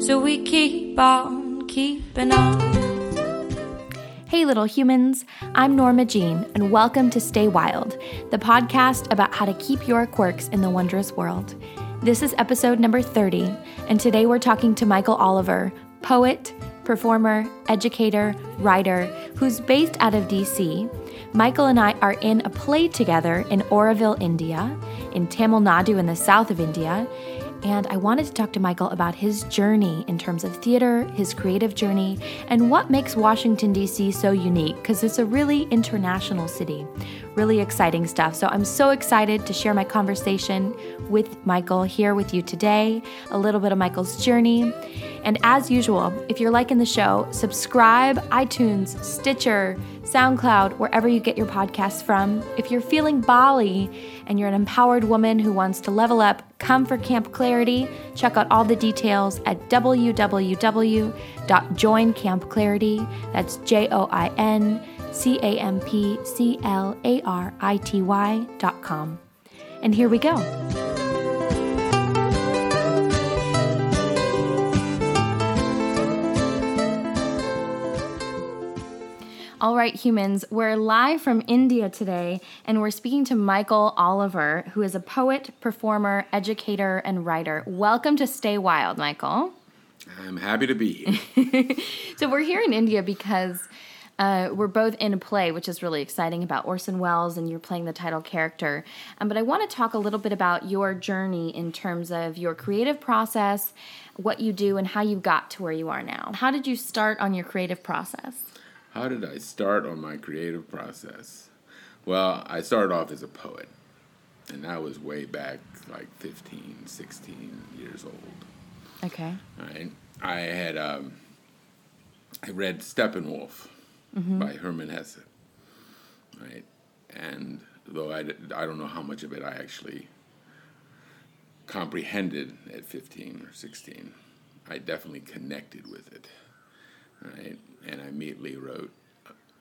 So we keep on keeping on. Hey, little humans. I'm Norma Jean, and welcome to Stay Wild, the podcast about how to keep your quirks in the wondrous world. This is episode number 30, and today we're talking to Michael Oliver, poet, performer, educator, writer, who's based out of DC. Michael and I are in a play together in Auroville, India, in Tamil Nadu in the south of India, and I wanted to talk to Michael about his journey in terms of theater, his creative journey, and what makes Washington, D.C. so unique because it's a really international city. Really exciting stuff. So I'm so excited to share my conversation with Michael here with you today, a little bit of Michael's journey. And as usual, if you're liking the show, subscribe, iTunes, Stitcher, SoundCloud, wherever you get your podcasts from. If you're feeling Bali and you're an empowered woman who wants to level up, come for Camp Clarity. Check out all the details at www.joincampclarity. That's J O I N C A M P C L A R I T Y dot com. And here we go. All right, humans, we're live from India today, and we're speaking to Michael Oliver, who is a poet, performer, educator, and writer. Welcome to Stay Wild, Michael. I'm happy to be here. So, we're here in India because uh, we're both in a play, which is really exciting about Orson Welles, and you're playing the title character. Um, but I want to talk a little bit about your journey in terms of your creative process, what you do, and how you got to where you are now. How did you start on your creative process? How did I start on my creative process? Well, I started off as a poet, and that was way back like 15, 16 years old. Okay. Right? I had um, I read Steppenwolf by Herman Hesse. Right? And though I, I don't know how much of it I actually comprehended at 15 or 16, I definitely connected with it. Right? And I immediately wrote,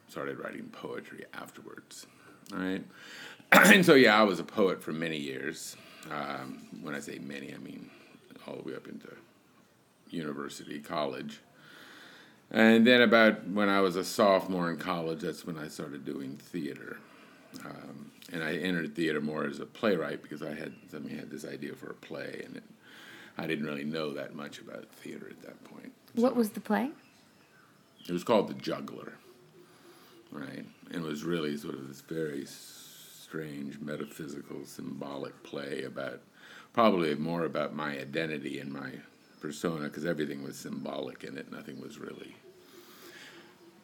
started writing poetry afterwards. right? and so, yeah, I was a poet for many years. Um, when I say many, I mean all the way up into university, college. And then, about when I was a sophomore in college, that's when I started doing theater. Um, and I entered theater more as a playwright because I had mean, had this idea for a play, and it, I didn't really know that much about theater at that point. What was the play? It was called The Juggler, right? And it was really sort of this very strange, metaphysical, symbolic play about probably more about my identity and my persona because everything was symbolic in it. Nothing was really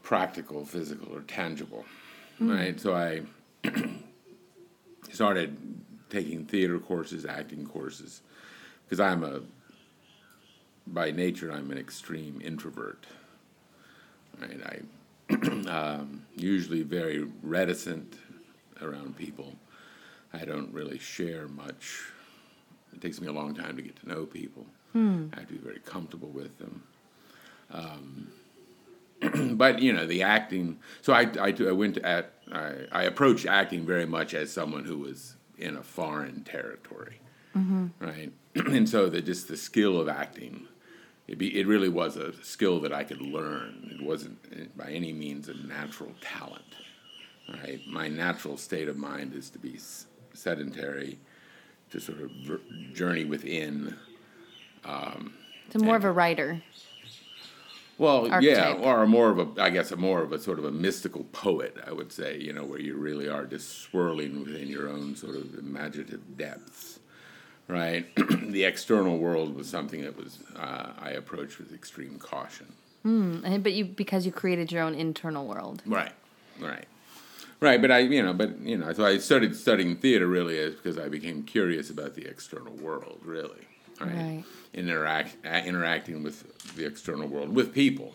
practical, physical, or tangible, right? So I started taking theater courses, acting courses, because I'm a by nature I'm an extreme introvert. Right, I um, usually very reticent around people. I don't really share much. It takes me a long time to get to know people. I have to be very comfortable with them. Um, but you know the acting. So I, I, I went to at I, I approached acting very much as someone who was in a foreign territory, right? and so the just the skill of acting, it be it really was a skill that I could learn. It wasn't eh, by any means a natural talent, right? My natural state of mind is to be s- sedentary, to sort of journey within. So more of a writer. Well, yeah, or more of a, I guess, a more of a sort of a mystical poet, I would say, you know, where you really are just swirling within your own sort of imaginative depths, right? the external world was something that was uh, I approached with extreme caution. And- But you because you created your own internal world. Right, right, right. But I, you know, but you know, so I started studying theater really is because I became curious about the external world, really. Right. Right. Interact, interacting with the external world with people,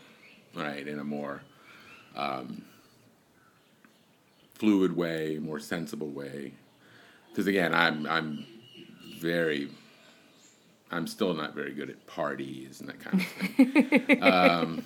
right, in a more um, fluid way, more sensible way. Because again, I'm I'm very I'm still not very good at parties and that kind of thing. um,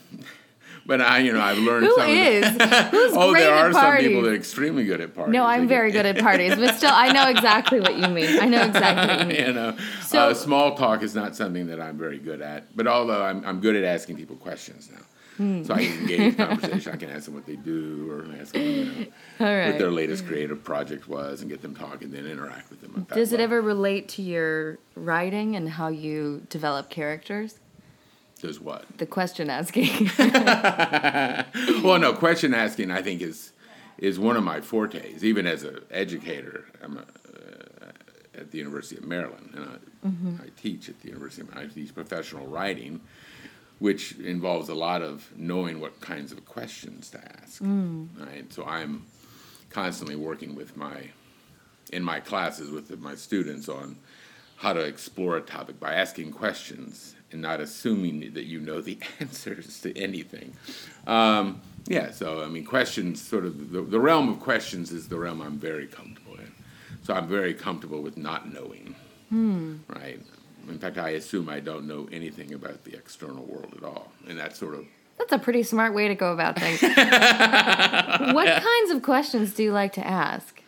but I, you know, I've learned. Who some is? Who's oh, great there at are some people that are extremely good at parties. No, I'm very good at parties, but still, I know exactly what you mean. I know exactly what you mean. you know, So- uh, small talk is not something that I'm very good at. But although I'm, I'm good at asking people questions now. Hmm. So I can engage conversation. I can ask them what they do, or ask them you know, what their latest creative project was, and get them talking, then interact with them. Does it level. ever relate to your writing and how you develop characters? Does what? The question asking. well, no, question asking I think is is one of my fortes. Even as an educator, I'm a, uh, at the University of Maryland, and I, I teach at the University. of I teach professional writing, which involves a lot of knowing what kinds of questions to ask. Right, so I'm constantly working with my in my classes with my students on how to explore a topic by asking questions and not assuming that you know the answers to anything. Um, yeah, so I mean, questions sort of the, the realm of questions is the realm I'm very comfortable in. So I'm very comfortable with not knowing. Right. In fact, I assume I don't know anything about the external world at all, and that's sort of That's a pretty smart way to go about things. what kinds of questions do you like to ask?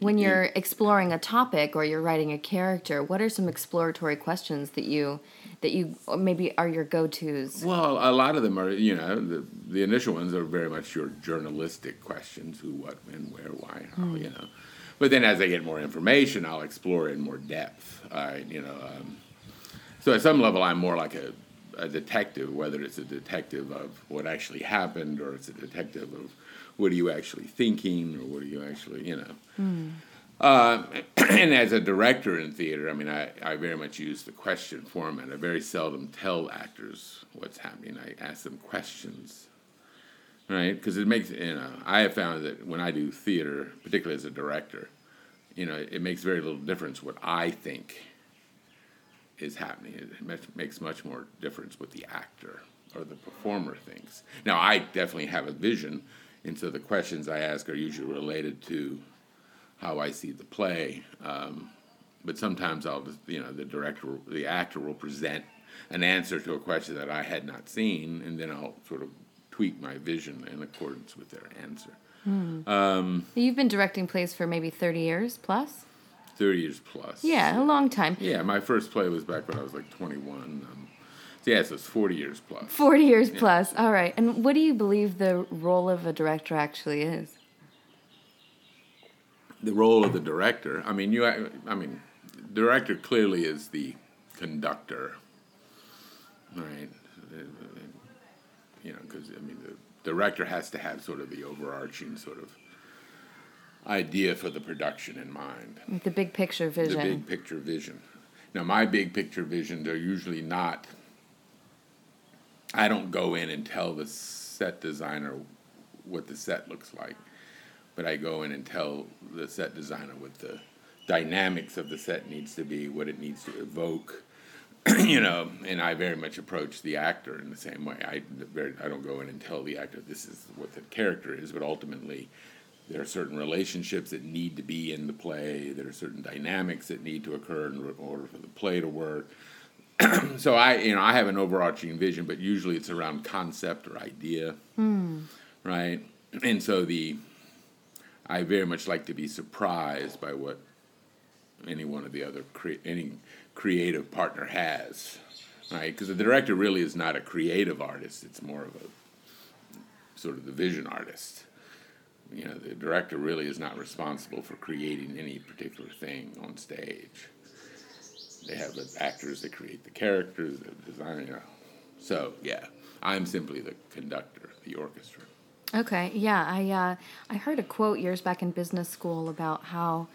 When you're exploring a topic or you're writing a character, what are some exploratory questions that you that you uh, maybe are your go-tos? Well, a lot of them are, you know, the, the initial ones are very much your journalistic questions who, what, when, where, why, how, hmm. you know. But then as I get more information, I'll explore in more depth. I, you know, um, so at some level, I'm more like a, a detective, whether it's a detective of what actually happened or it's a detective of what are you actually thinking or what are you actually, you know. Hmm. Uh, and as a director in theater, I mean, I, I very much use the question format. I very seldom tell actors what's happening. I ask them questions, right? Because it makes, you know, I have found that when I do theater, particularly as a director, you know, it makes very little difference what I think is happening. It makes much more difference what the actor or the performer thinks. Now, I definitely have a vision, and so the questions I ask are usually related to how I see the play. Um, but sometimes I'll, just, you know, the director, the actor will present an answer to a question that I had not seen, and then I'll sort of tweak my vision in accordance with their answer. You've been directing plays for maybe 30 years plus? Thirty years plus. Yeah, a long time. Yeah, my first play was back when I was like 21. Um, so yeah, so it's 40 years plus. 40 years plus. All right. And what do you believe the role of a director actually is? The role of the director. I mean, you. I mean, director clearly is the conductor, right? You know, because I mean, the director has to have sort of the overarching sort of idea for the production in mind, The big picture vision. the big picture vision. Now, my big picture visions are usually not. I don't go in and tell the set designer what the set looks like but I go in and tell the set designer what the dynamics of the set needs to be, what it needs to evoke, you know. And I very much approach the actor in the same way. I very, I don't go in and tell the actor this is what the character is, but ultimately there are certain relationships that need to be in the play. There are certain dynamics that need to occur in order for the play to work. so I, you know, I have an overarching vision, but usually it's around concept or idea, hmm. right? And so the I very much like to be surprised by what any one of the other cre- any creative partner has, right? Because the director really is not a creative artist; it's more of a sort of the vision artist. You know, the director really is not responsible for creating any particular thing on stage. They have the actors that create the characters, the designer. You know. So yeah, I'm simply the conductor, the orchestra. Okay, yeah, I uh, I heard a quote years back in business school about how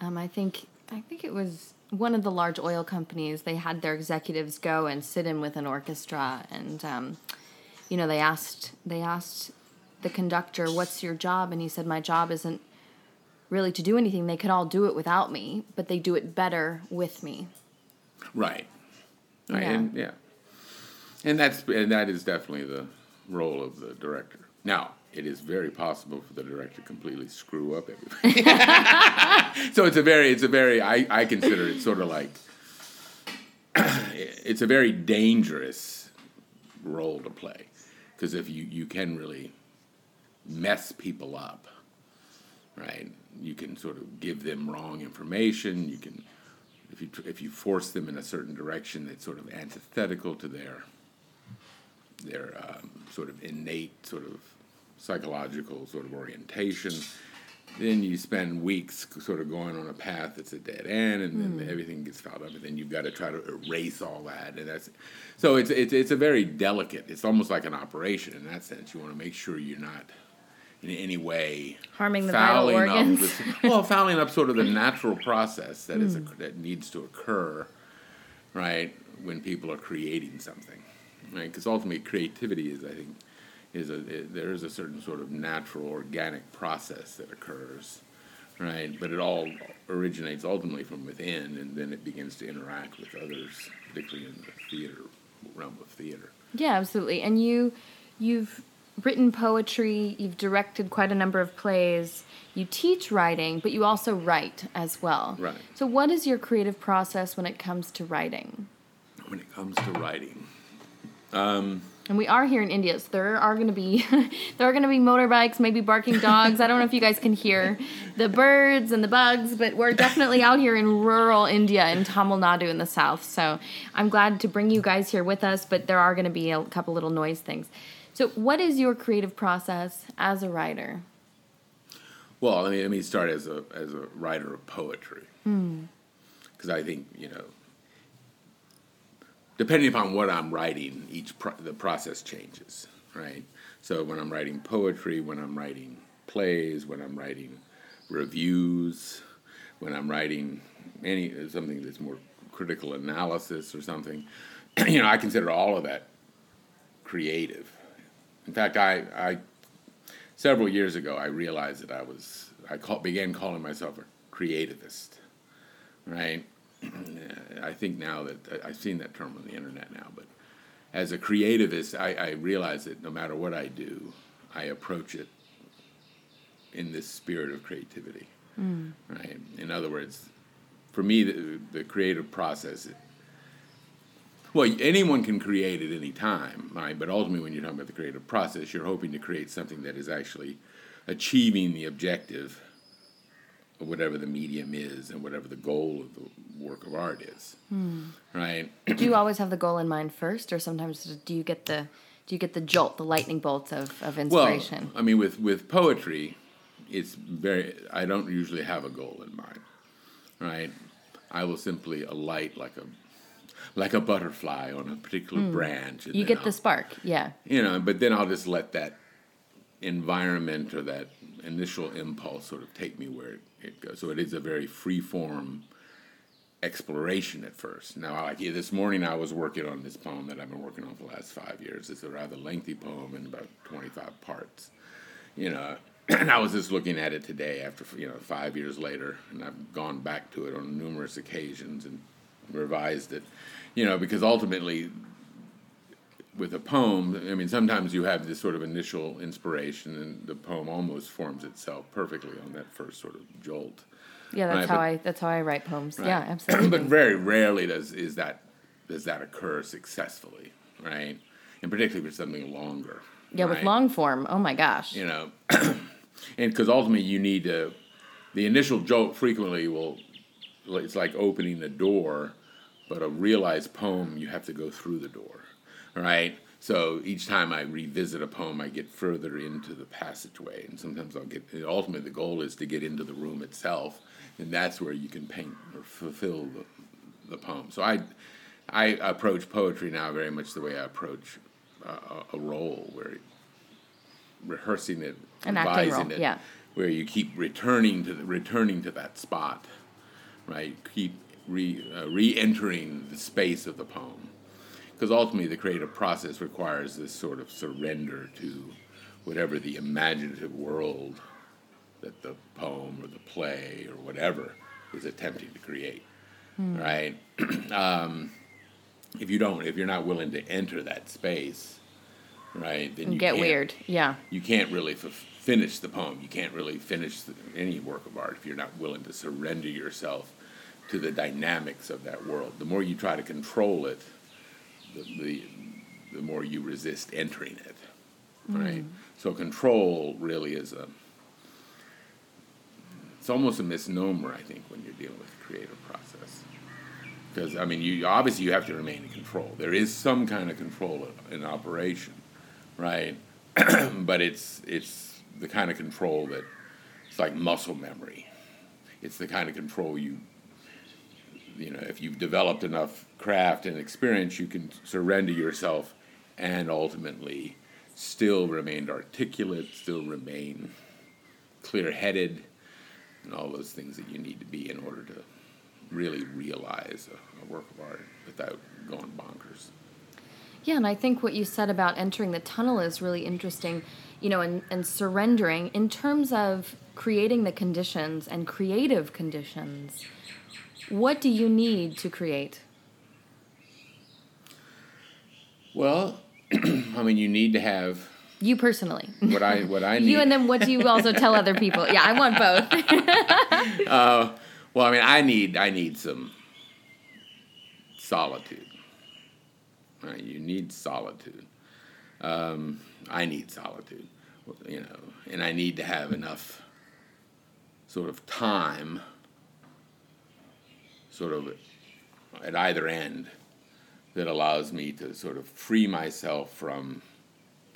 um, I think I think it was one of the large oil companies. They had their executives go and sit in with an orchestra, and um, you know they asked they asked the conductor, "What's your job?" And he said, "My job isn't really to do anything. They could all do it without me, but they do it better with me." Right. Right. Yeah. And yeah. And that's and that is definitely the role of the director. Now, it is very possible for the director to completely screw up everything. so it's a very it's a very I, I consider it sort of like it's a very dangerous role to play. because if you you can really mess people up, right? You can sort of give them wrong information. You can if you if you force them in a certain direction that's sort of antithetical to their their um, sort of innate sort of psychological sort of orientation. Then you spend weeks sort of going on a path that's a dead end, and then hmm. everything gets fouled up, and then you've got to try to erase all that, and that's so it's it's it's a very delicate. It's almost like an operation in that sense. You want to make sure you're not in any way Harming the vital fouling up organs. this- well, fouling up sort of the natural process that is hmm. that needs to occur, right? When people are creating something, right? Because ultimately, creativity is, I think, is a it, there is a certain sort of natural, organic process that occurs, right? But it all originates ultimately from within, and then it begins to interact with others, particularly in the theater realm of theater. Yeah, absolutely. And you you've written poetry, you've directed quite a number of plays, you teach writing, but you also write as well. Right. So what is your creative process when it comes to writing? When it comes to writing, um, And we are here in India, so there are going to be there are going to be motorbikes, maybe barking dogs. I don't know if you guys can hear the birds and the bugs, but we're definitely out here in rural India in Tamil Nadu in the south. So I'm glad to bring you guys here with us, but there are going to be a couple little noise things. So, what is your creative process as a writer? Well, let me let me start as a as a writer of poetry, hmm. because I think you know, depending upon what I'm writing, each pro- the process changes, right? So when I'm writing poetry, when I'm writing plays, when I'm writing reviews, when I'm writing any something that's more critical analysis or something, you know, I consider all of that creative. In fact, I, I several years ago, I realized that I was, I call, began calling myself a creativist, right? I think now that I've seen that term on the internet now, but as a creativist, I, I realize that no matter what I do, I approach it in this spirit of creativity, hmm. right? In other words, for me, the, the creative process well, anyone can create at any time, right? But ultimately, when you're talking about the creative process, you're hoping to create something that is actually achieving the objective whatever the medium is and whatever the goal of the work of art is, right? Do you always have the goal in mind first, or sometimes do you get the do you get the jolt, the lightning bolts of, of inspiration? Well? I mean, with with poetry, it's very. I don't usually have a goal in mind, right? I will simply alight like a like a butterfly on a particular branch. and Hmm. you get I'll- the spark, yeah. you know, but then I'll just let that environment or that initial impulse sort of take me where it, it. So it is a very free form exploration at first. Now, like this morning, I was working on this poem that I've been working on for the last five years. It's a rather lengthy poem in about 25 parts. You know, and I was just looking at it today after, you know, five years later, and I've gone back to it on numerous occasions and revised it, you know, because ultimately with a poem, I mean, sometimes you have this sort of initial inspiration, and the poem almost forms itself perfectly on that first sort of jolt. Yeah, that's Right, how but- I that's how I write poems. Right. Yeah, absolutely. but very rarely does is that does that occur successfully, right? And particularly for something longer. yeah, with long form, oh my gosh. you know, and because ultimately you need to, the initial jolt frequently will, it's like opening the door, but a realized poem you have to go through the door, right? So each time I revisit a poem, I get further into the passageway, and sometimes I'll get. Ultimately, the goal is to get into the room itself, and that's where you can paint or fulfill the, the poem. So I, I approach poetry now very much the way I approach a, a, role, where rehearsing it, An revising role, it, yeah. where you keep returning to the, returning to that spot, right? Keep re, uh, re-entering the space of the poem, because ultimately the creative process requires this sort of surrender to whatever the imaginative world that the poem or the play or whatever is attempting to create, Hmm. right? um, if you don't, if you're not willing to enter that space, right, then you Get weird. Yeah. you can't really f- finish the poem. You can't really finish the, any work of art if you're not willing to surrender yourself to the dynamics of that world. The more you try to control it, the the, the more you resist entering it. Mm. right? So control really is a it's almost a misnomer, I think, when you're dealing with the creative process. Because I mean, you obviously you have to remain in control. There is some kind of control in operation, right? but it's it's the kind of control that it's like muscle memory. It's the kind of control you you know, if you've developed enough craft and experience, you can surrender yourself and ultimately still remain articulate, still remain clear headed, and all those things that you need to be in order to really realize a, a work of art without going bonkers. Yeah, and I think what you said about entering the tunnel is really interesting, you know, and, and surrendering in terms of creating the conditions and creative conditions. What do you need to create? Well, I mean, you need to have You personally. what I what I need. You and then what do you also tell other people? Yeah, I want both. uh, well, I mean, I need I need some solitude. Right? You need solitude. Um, I need solitude, you know, and I need to have enough sort of time, sort of at either end, that allows me to sort of free myself from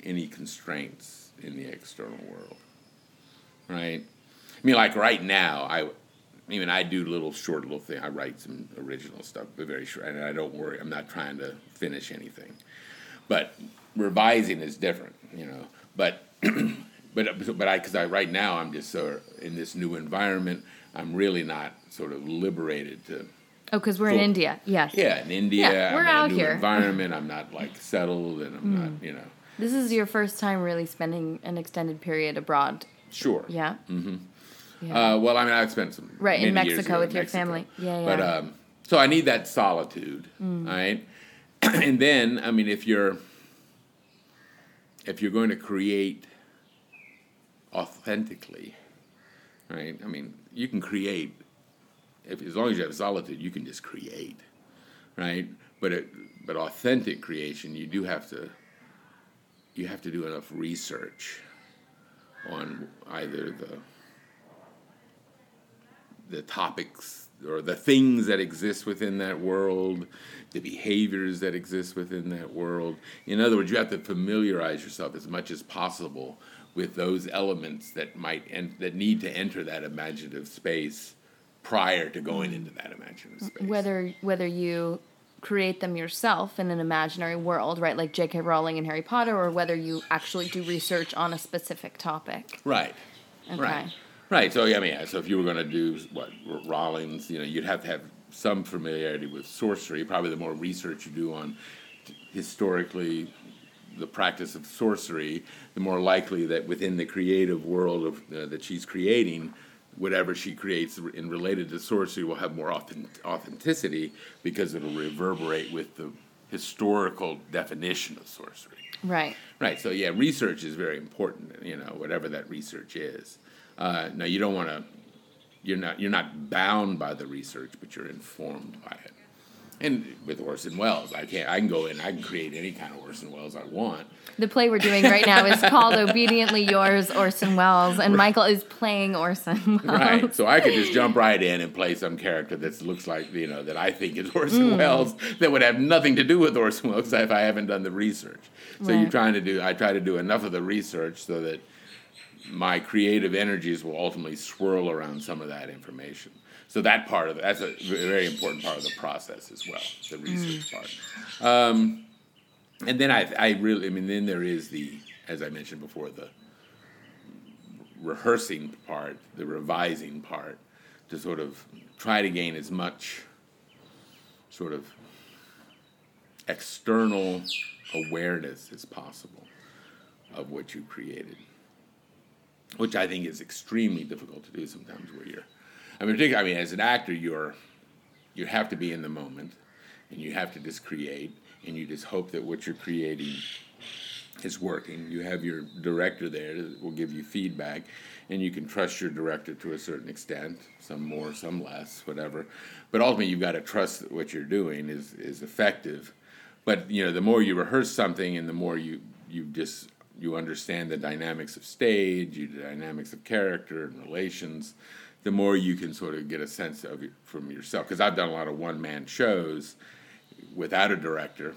any constraints in the external world. Right? I mean, like right now, I, even I do little short little thing. I write some original stuff, but very short, and I don't worry. I'm not trying to finish anything. But revising is different, you know. But but but I because I right now I'm just so in this new environment. I'm really not sort of liberated to Oh, because we're in India. Yes. yeah in India. Yeah, we're I'm in out a new here. Environment. I'm not like settled, and I'm not you know This is your first time really spending an extended period abroad. sure. Yeah. Mm-hmm. Yeah. Uh, well, I mean, I've spent some Right, in Mexico in with your Mexico. family. Yeah, But yeah. Mm. um, so I need that solitude, Right. and then, I mean, if you're if you're going to create authentically, right? I mean, you can create if as long as you have solitude, you can just create, right? But it, but authentic creation, you do have to you have to do enough research on either the the topics or the things that exist within that world, the behaviors that exist within that world. In other words, you have to familiarize yourself as much as possible with those elements that might en- that need to enter that imaginative space prior to going into that imaginative space. Whether whether you create them yourself in an imaginary world, right, like J.K. Rowling and Harry Potter, or whether you actually do research on a specific topic. Right. Okay. Right. Right. So I mean, yeah, so if you were going to do what Rowling's, you know, you'd have to have some familiarity with sorcery. Probably the more research you do on historically the practice of sorcery, the more likely that within the creative world of uh, that she's creating, whatever she creates in related to sorcery will have more authenticity because it'll reverberate with the historical definition of sorcery. Right. Right. So yeah, research is very important. You know, whatever that research is. Uh, now you don't want to. You're not. You're not bound by the research, but you're informed by it. And with Orson Welles, I can't. I can go in. I can create any kind of Orson Welles I want. The play we're doing right now is called Obediently Yours, Orson Welles, and Michael is playing Orson Welles. Right. So I could just jump right in and play some character that looks like you know that I think is Orson Hmm. Welles that would have nothing to do with Orson Welles if I haven't done the research. So you're trying to do. I try to do enough of the research so that my creative energies will ultimately swirl around some of that information. So that part of it, that's a very important part of the process as well, the research part. Um, and then I, I really, I mean, then there is the, as I mentioned before, the rehearsing part, the revising part, to sort of try to gain as much sort of external awareness as possible of what you created, which I think is extremely difficult to do sometimes. Where you're, I mean, I mean, as an actor, you're you have to be in the moment, and you have to just create, and you just hope that what you're creating is working. You have your director there that will give you feedback, and you can trust your director to a certain extent, some more, some less, whatever. But ultimately, you've got to trust that what you're doing is is effective. But you know, the more you rehearse something, and the more you you just you understand the dynamics of stage, you the dynamics of character and relations, the more you can sort of get a sense of it from yourself. Because I've done a lot of one man shows without a director.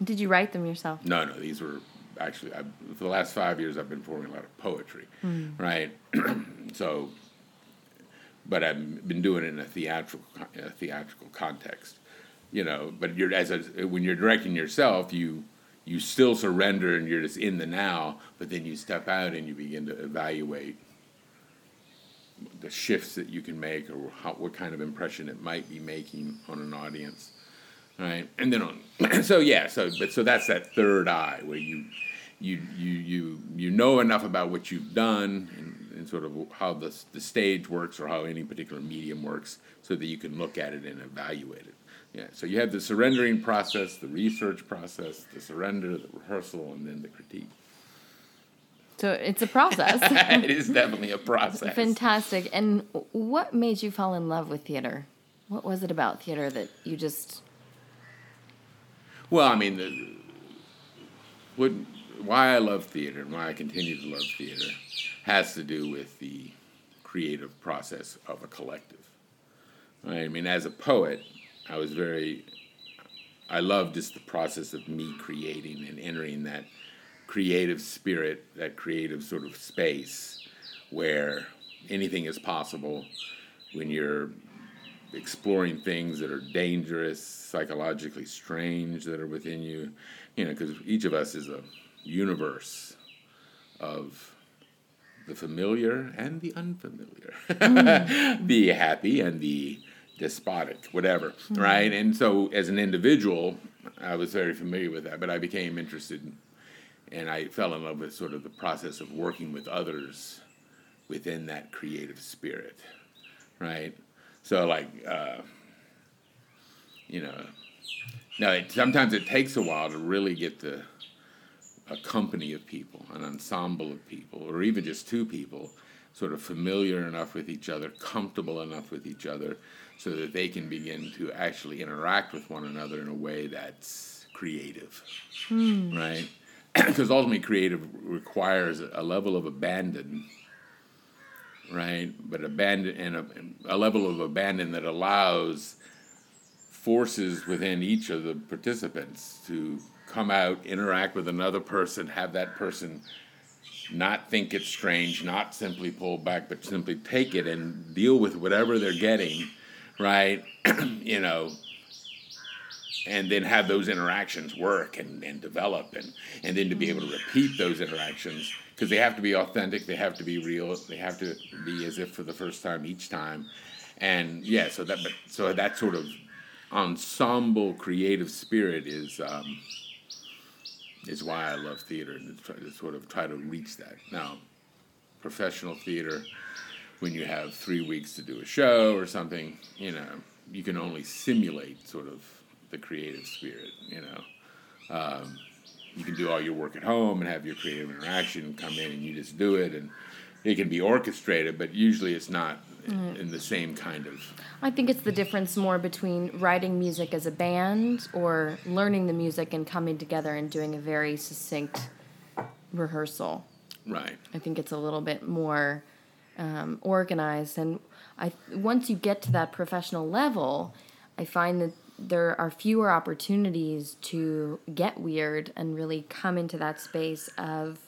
Did you write them yourself? No, no, these were actually I, for the last five years I've been performing a lot of poetry, hmm. right? so, but I've been doing it in a theatrical a theatrical context, you know. But you're as a, when you're directing yourself, you you still surrender and you're just in the now. But then you step out and you begin to evaluate the shifts that you can make or how, what kind of impression it might be making on an audience right? And then on so yeah so but so that's that third eye where you you you you you know enough about what you've done and, and sort of how the, the stage works or how any particular medium works so that you can look at it and evaluate it. Yeah so you have the surrendering process the research process the surrender the rehearsal and then the critique So it's a process. it is definitely a process Fantastic. And what made you fall in love with theater? What was it about theater that you just Well, I mean, the, what, why I love theater and why I continue to love theater has to do with the creative process of a collective. Right? I mean, as a poet, I was very, I love just the process of me creating and entering that creative spirit, that creative sort of space where anything is possible when you're exploring things that are dangerous, psychologically strange that are within you. You know, because each of us is a universe of the familiar and the unfamiliar, the happy and the despotic, whatever, hmm. right? And so, as an individual, I was very familiar with that, but I became interested and I fell in love with sort of the process of working with others within that creative spirit, right? So, like, uh, you know, now it, sometimes it takes a while to really get the a company of people, an ensemble of people, or even just two people, sort of familiar enough with each other, comfortable enough with each other, so that they can begin to actually interact with one another in a way that's creative, right? Because ultimately, creative requires a level of abandon, right? But abandon and a, a level of abandon that allows forces within each of the participants to come out, interact with another person, have that person not think it's strange, not simply pull back, but simply take it and deal with whatever they're getting, right? you know, and then have those interactions work and, and develop and, and then to be able to repeat those interactions because they have to be authentic, they have to be real, they have to be as if for the first time each time. And yeah, so that but so that sort of ensemble creative spirit is um, is why I love theater and to, to sort of try to reach that. Now, professional theater, when you have three weeks to do a show or something, you know, you can only simulate sort of the creative spirit. You know, um, you can do all your work at home and have your creative interaction come in and you just do it, and it can be orchestrated, but usually it's not in the same kind of I think it's the difference more between writing music as a band or learning the music and coming together and doing a very succinct rehearsal. right. I think it's a little bit more um, organized, and I once you get to that professional level, I find that there are fewer opportunities to get weird and really come into that space of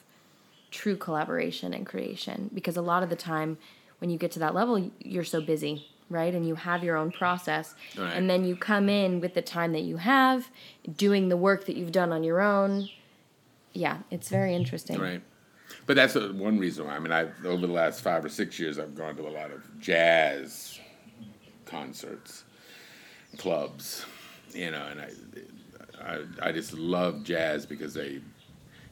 true collaboration and creation. Because a lot of the time, when you get to that level, you're so busy, right? And you have your own process, Right. and then you come in with the time that you have, doing the work that you've done on your own. Yeah, it's very interesting. Right. But that's uh, one reason why. I mean, I over the last five or six years, I've gone to a lot of jazz concerts, clubs, you know, and I, I, I just love jazz because they,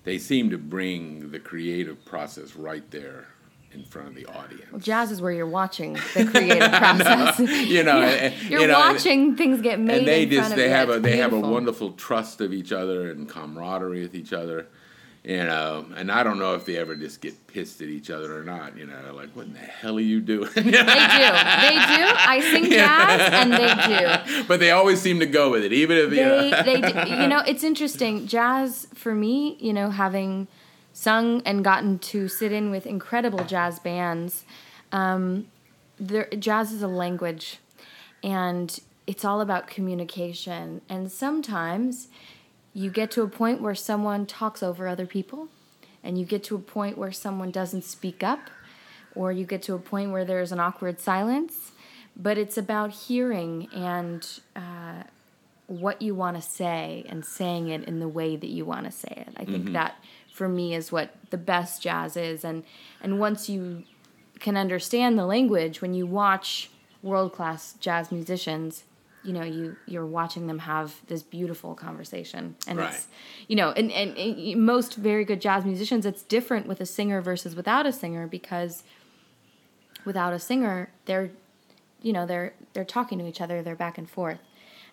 they seem to bring the creative process right there in front of the audience. Jazz is where you're watching the creative process. You know, and- You're you know, and- watching things get made and they in just front they have a they have a wonderful trust of each other and camaraderie with each other you know and i don't know if they ever just get pissed at each other or not you know like what in the hell are you doing They do. They do. I sing jazz, and they do. but they always seem to go with it even if you know They, they, do. you know, it's interesting. Jazz for me, you know, having sung and gotten to sit in with incredible jazz bands. Um, there, jazz is a language, and it's all about communication. And sometimes you get to a point where someone talks over other people, and you get to a point where someone doesn't speak up, or you get to a point where there's an awkward silence. But it's about hearing and uh, what you want to say and saying it in the way that you want to say it. I think that for me is what the best jazz is and and once you can understand the language when you watch world-class jazz musicians you know you you're watching them have this beautiful conversation. And Right. it's you know and, and, and most very good jazz musicians it's different with a singer versus without a singer because without a singer they're you know they're they're talking to each other they're back and forth.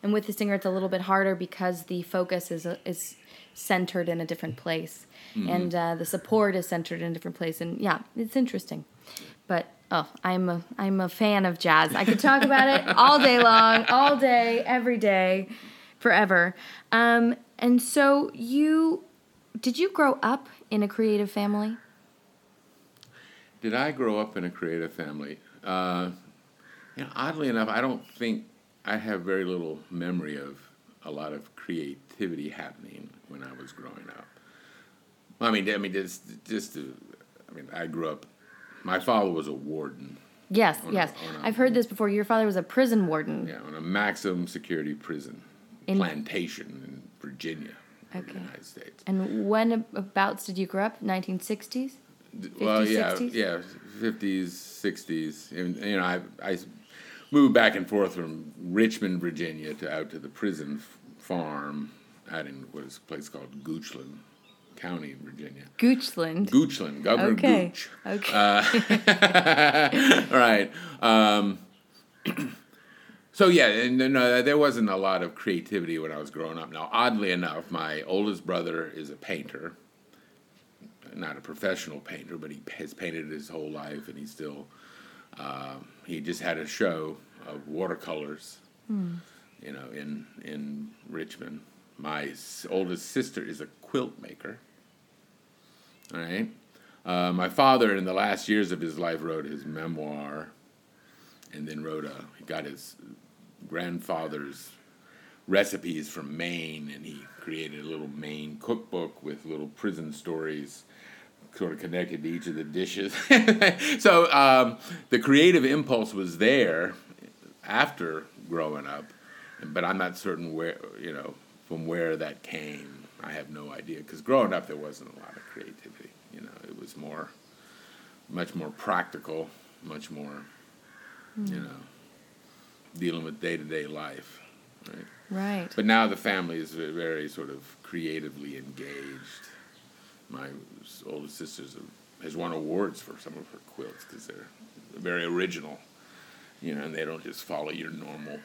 And with the singer it's a little bit harder because the focus is is centered in a different place. And uh, the support is centered in a different place. And yeah it's interesting. But oh i'm a i'm a fan of jazz i could talk about it all day long all day every day forever um, and so you did you grow up in a creative family Did I grow up in a creative family? Uh, you know, oddly enough, I don't think I have very little memory of a lot of creativity happening when I was growing up. I mean, I mean, just just to, I mean, I grew up. My father was a warden. yes On yes on a- i've heard this before your father was a prison warden Yeah, on a maximum security prison In- plantation in Virginia, in the United States. And when abouts did you grow up? 1960s? D- well, yeah, 60s? yeah, fifties, sixties, and you know, I I moved back and forth from Richmond, Virginia, to out to the prison f- farm out in what is a place called Goochland County, in Virginia. Goochland. Goochland, Governor Okay. Gooch. Okay. All right. Um, so yeah, and no, there wasn't a lot of creativity when I was growing up. Now, oddly enough, my oldest brother is a painter, not a professional painter, but he has painted his whole life, and he still um, he just had a show of watercolors, you know, in in Richmond. My s- oldest sister is a quilt maker. All right. Uh, my father, in the last years of his life, wrote his memoir, and then wrote a. He got his grandfather's recipes from Maine, and he created a little Maine cookbook with little prison stories, sort of connected to each of the dishes. so um, the creative impulse was there after growing up, but I'm not certain where you know from where that came. I have no idea because growing up there wasn't a lot of creativity. Was more, much more practical, much more, you hmm. know, dealing with day to day life, right? right. But now the family is very sort of creatively engaged. My oldest sister has won awards for some of her quilts because they're very original, you know, and they don't just follow your normal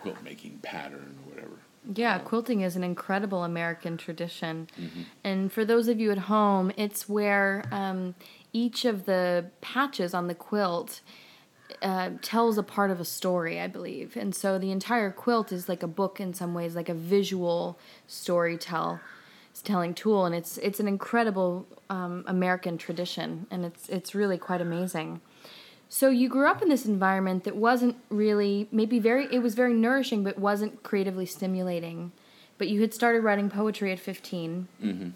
quilt making pattern or whatever. Yeah, quilting is an incredible American tradition. Mm-hmm. And for those of you at home, it's where um, each of the patches on the quilt uh, tells a part of a story, I believe. And so the entire quilt is like a book in some ways, like a visual storytell telling tool, and it's it's an incredible um, American tradition, and it's it's really quite amazing. So you grew up in this environment that wasn't really maybe very it was very nourishing, but wasn't creatively stimulating. But you had started writing poetry at 15 Mm-hmm.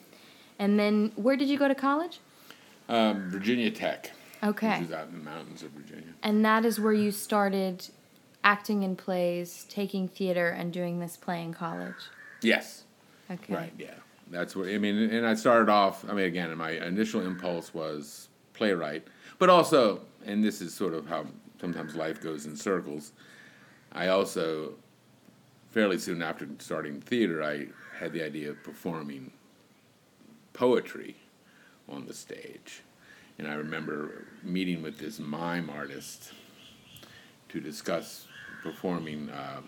and then where did you go to college? Um, Virginia Tech, Okay. which is out in the mountains of Virginia. And that is where you started acting in plays, taking theater, and doing this play in college. Yes. Okay. Right. Yeah. That's what I mean. And I started off. I mean, again, my initial impulse was playwright, but also, and this is sort of how sometimes life goes in circles. I also, fairly soon after starting theater, I had the idea of performing poetry on the stage, and I remember meeting with this mime artist to discuss performing. Uh,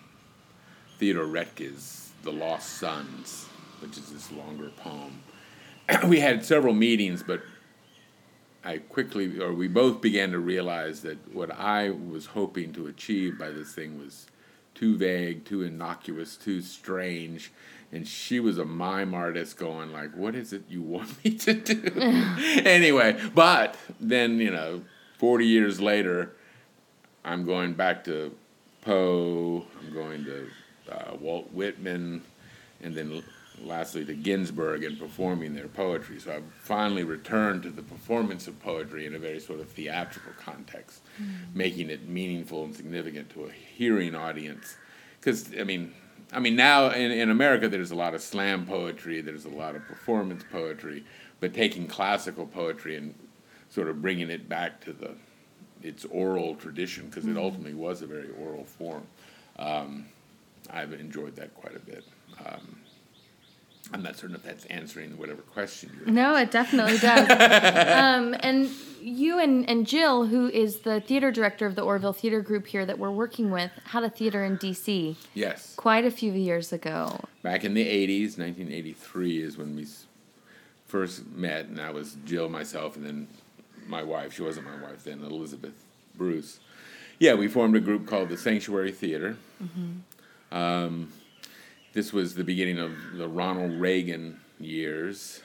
Theodore Roethke's The Lost Sons, which is this longer poem. we had several meetings, but I quickly, or we both began to realize that what I was hoping to achieve by this thing was too vague, too innocuous, too strange, and she was a mime artist going like, "What is it you want me to do?" anyway, but then you know, forty years later, I'm going back to Poe. I'm going to uh, Walt Whitman, and then lastly to Ginsberg and performing their poetry. So I've finally returned to the performance of poetry in a very sort of theatrical context, making it meaningful and significant to a hearing audience. Because I mean, I mean now in, in America there's a lot of slam poetry, there's a lot of performance poetry, but taking classical poetry and sort of bringing it back to the its oral tradition because it ultimately was a very oral form. Um, I've enjoyed that quite a bit. Um, I'm not certain if that's answering whatever question you're. No, it definitely does. um, and you and, and Jill, who is the theater director of the Orville Theater Group here that we're working with, had a theater in D.C. Yes. quite a few years ago. Back in the 80s, 1983 is when we first met, and that was Jill, myself, and then my wife. She wasn't my wife then, Elizabeth Bruce. Yeah, we formed a group called the Sanctuary Theater. Um, this was the beginning of the Ronald Reagan years,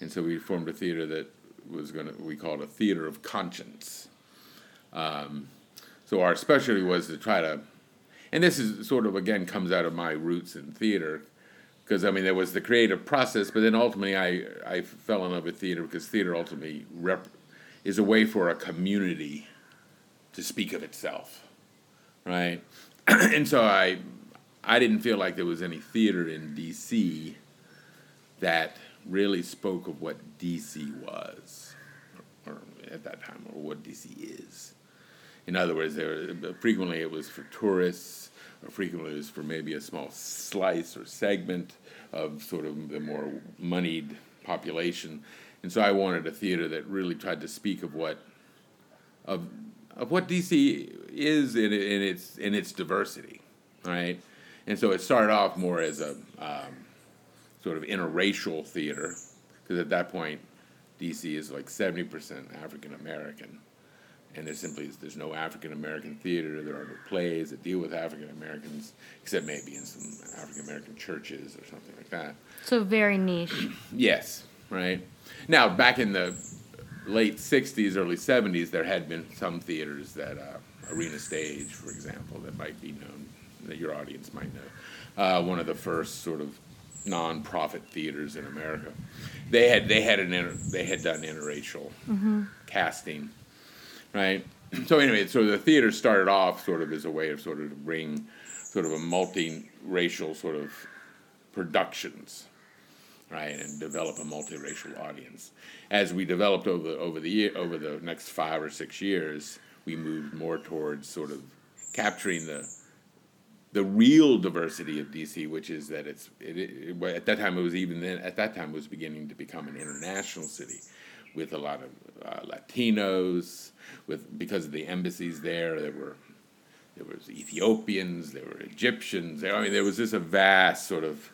and so we formed a theater that was going to, we called a theater of conscience. Um, so our specialty was to try to and this is sort of again comes out of my roots in theater because I mean there was the creative process, but then ultimately I I fell in love with theater because theater ultimately rep, is a way for a community to speak of itself, right? and so I I didn't feel like there was any theater in D.C. that really spoke of what D.C. was, or, or at that time, or what D.C. is. In other words, there frequently it was for tourists, or frequently it was for maybe a small slice or segment of sort of the more moneyed population. And so I wanted a theater that really tried to speak of what of of what DC is in, in its in its diversity, right? And so it started off more as a um, sort of interracial theater, because at that point, DC is like seventy percent African American and there simply is, there's no African American theater. There are no plays that deal with African Americans, except maybe in some African American churches or something like that. So very niche. Yes, right. Now, back in the late '60s, early '70s, there had been some theaters that uh, Arena Stage, for example, that might be known, that your audience might know. Uh, one of the first sort of non-profit theaters in America. They had they had an inter, they had done interracial casting right? So anyway, so the theater started off sort of as a way of sort of to bring sort of a multiracial sort of productions, right, and develop a multiracial audience. As we developed over over the year over the next five or six years, we moved more towards sort of capturing the the real diversity of DC, which is that it's it, it, at that time it was even then at that time it was beginning to become an international city, with a lot of uh, Latinos, with because of the embassies there, there were there was Ethiopians, there were Egyptians. I mean, there was just a vast sort of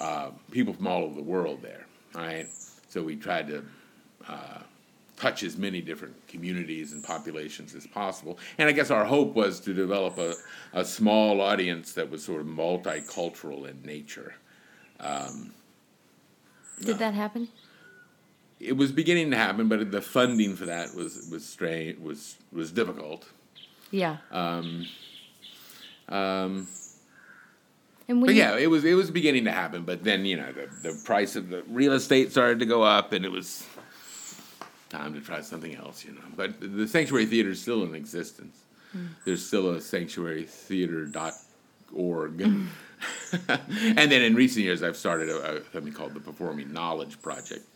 uh, people from all over the world there, right? So we tried to uh, touch as many different communities and populations as possible. And I guess our hope was to develop a, a small audience that was sort of multicultural in nature. Did that happen? It was beginning to happen, but the funding for that was was strain was was difficult. Yeah. Um, um, But yeah, it was it was beginning to happen, but then you know the the price of the real estate started to go up, and it was time to try something else, you know. But the sanctuary theater is still in existence. Mm. There's still a sanctuarytheater.org. Mm. and then in recent years, I've started a, a, something called the Performing Knowledge Project,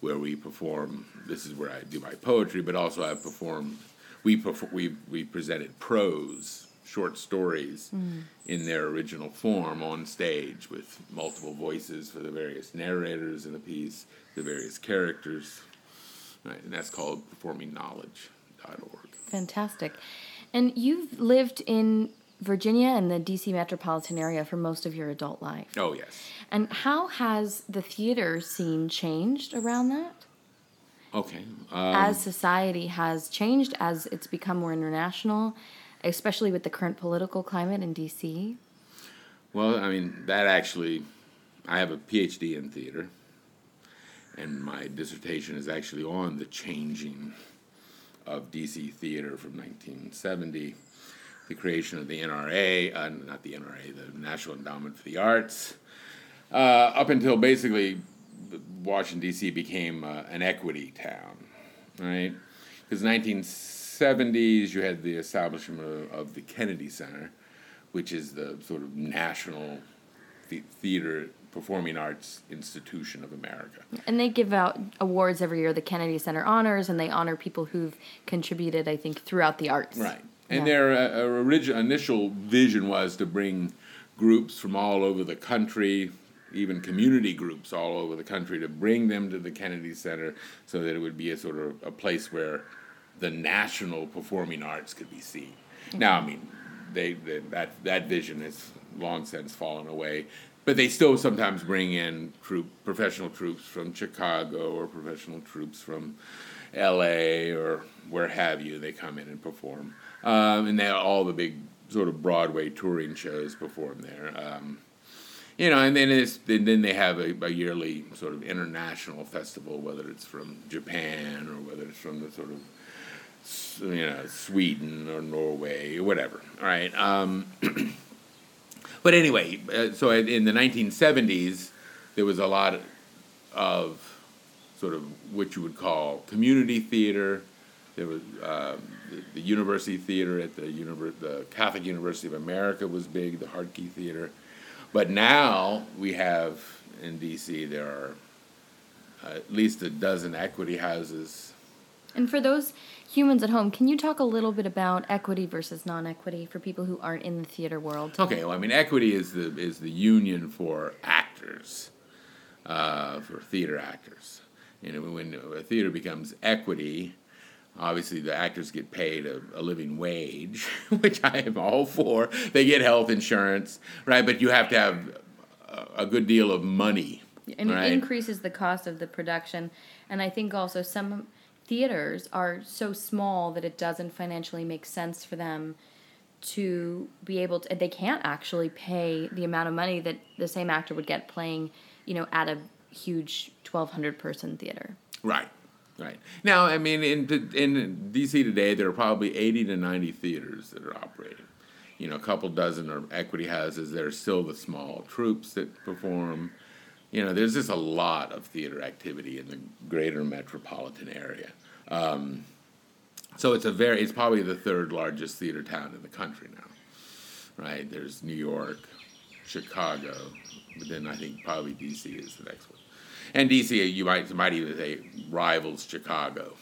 where we perform. This is where I do my poetry, but also I've performed. We perfor- we we presented prose, short stories, mm. in their original form on stage with multiple voices for the various narrators in the piece, the various characters, right? And that's called performingknowledge.org. Fantastic. And you've lived in Virginia and the DC metropolitan area for most of your adult life. Oh yes. And how has the theater scene changed around that? Okay. Um, as society has changed, as it's become more international, especially with the current political climate in DC? Well, I mean, that actually I have a PhD in theater, and my dissertation is actually on the changing of DC theater from 1970, the creation of the NRA, uh, not the NRA, the National Endowment for the Arts, uh, up until basically Washington D.C. became uh, an equity town, right? Because 1970s you had the establishment of, of, the Kennedy Center, which is the sort of national the- theater performing arts institution of America. And they give out awards every year, the Kennedy Center honors, and they honor people who've contributed, I think, throughout the arts. Right. And yeah. their uh, original initial vision was to bring groups from all over the country, even community groups all over the country, to bring them to the Kennedy Center so that it would be a sort of a place where the national performing arts could be seen. Mm-hmm. Now, I mean, they, they, that that vision has long since fallen away but they still sometimes bring in troupe professional troupes from Chicago or professional troupes from L.A. or where have you. They come in and perform, um, and they all the big sort of Broadway touring shows perform there. Um, you know, and then it's and then they have a, a, yearly sort of international festival, whether it's from Japan or whether it's from the sort of you know Sweden or Norway or whatever. All right. Um, But anyway, uh, so in the 1970s, there was a lot of sort of what you would call community theater. There was um, the, the, university theater at the, univer- the Catholic University of America was big, the Hartke Theater. But now we have in DC, there are uh, at least a dozen equity houses. And for those humans at home, can you talk a little bit about equity versus non-equity for people who aren't in the theater world? Okay, well, I mean, equity is the is the union for actors, uh, for theater actors. You know, when a theater becomes equity, obviously the actors get paid a, a, living wage, which I am all for. They get health insurance, right? But you have to have a, a good deal of money. And right? it increases the cost of the production. And I think also some theaters are so small that it doesn't financially make sense for them to be able to they can't actually pay the amount of money that the same actor would get playing you know at a huge 1200 person theater. Right right. Now i mean in in dc today there are probably 80 to 90 theaters that are operating. You know a couple dozen are equity houses there are still the small troupes that perform you know, there's just a lot of theater activity in the greater metropolitan area. Um, so it's a very, it's probably the third largest theater town in the country now, right? There's New York, Chicago, but then I think probably DC is the next one. And DC, you might, might even say, rivals Chicago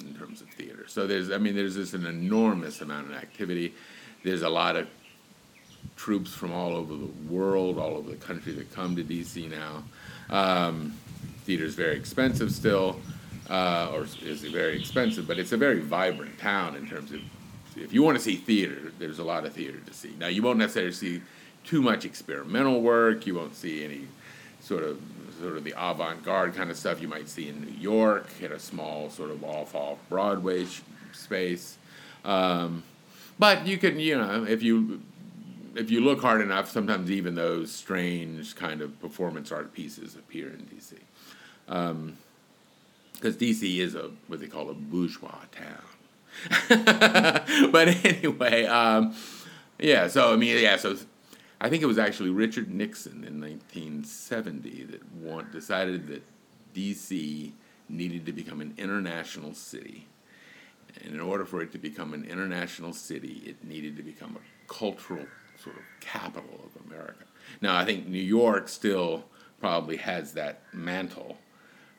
in terms of theater. So there's, I mean, there's just an enormous amount of activity. There's a lot of troupes from all over the world, all over the country that come to DC now. Um, theater is very expensive still, uh, or is very expensive, but it's a very vibrant town in terms of if you want to see theater, there's a lot of theater to see. Now, you won't necessarily see too much experimental work. You won't see any sort of sort of the avant-garde kind of stuff you might see in New York at a small sort of off-off Broadway sh- space. Um, but you can, you know, if you if you look hard enough, sometimes even those strange kind of performance art pieces appear in DC. Because um, DC is a what they call a bourgeois town. but anyway, um, yeah. So I mean, yeah. So I think it was actually Richard Nixon in 1970 that want, decided that DC needed to become an international city. And in order for it to become an international city, it needed to become a cultural sort of capital of America. Now, I think New York still probably has that mantle,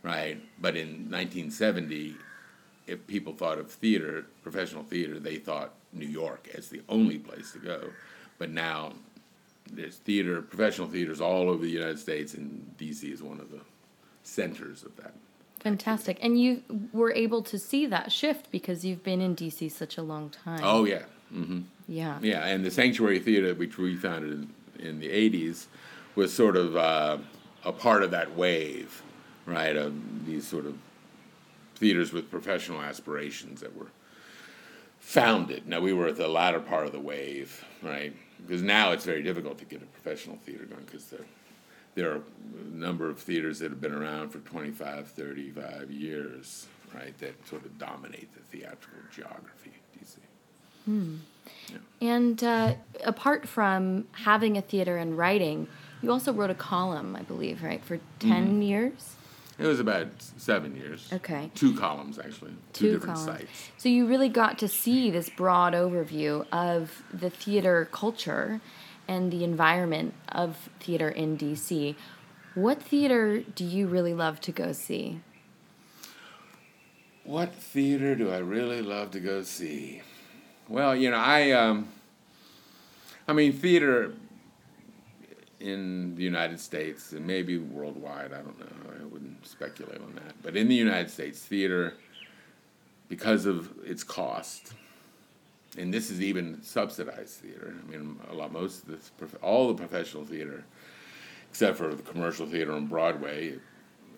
right? But in 1970, if people thought of theater, professional theater, they thought New York as the only place to go. But now there's theater, professional theaters all over the United States, and DC is one of the centers of that. Fantastic. And you were able to see that shift because you've been in DC such a long time. Oh, yeah. Mm-hmm. Yeah. Yeah, and the Sanctuary Theater, which we founded in, in the 80s, was sort of uh, a part of that wave, right? Of these sort of theaters with professional aspirations that were founded. Now, we were at the latter part of the wave, right? Because now it's very difficult to get a professional theater going because the there are a number of theaters that have been around for 25, 35 years, right, that sort of dominate the theatrical geography of DC. And uh, apart from having a theater and writing, you also wrote a column, I believe, right, for 10 years? It was about seven years. Okay. Two columns, actually. Two, different columns. sites. So you really got to see this broad overview of the theater culture and the environment of theater in DC. What theater do you really love to go see? What theater do I really love to go see? Well, you know, I um, I mean, theater in the United States and maybe worldwide, I don't know. I wouldn't speculate on that. But in the United States, theater because of its cost, and this is even subsidized theater. I mean, a lot most of this, all the professional theater, except for the commercial theater on Broadway,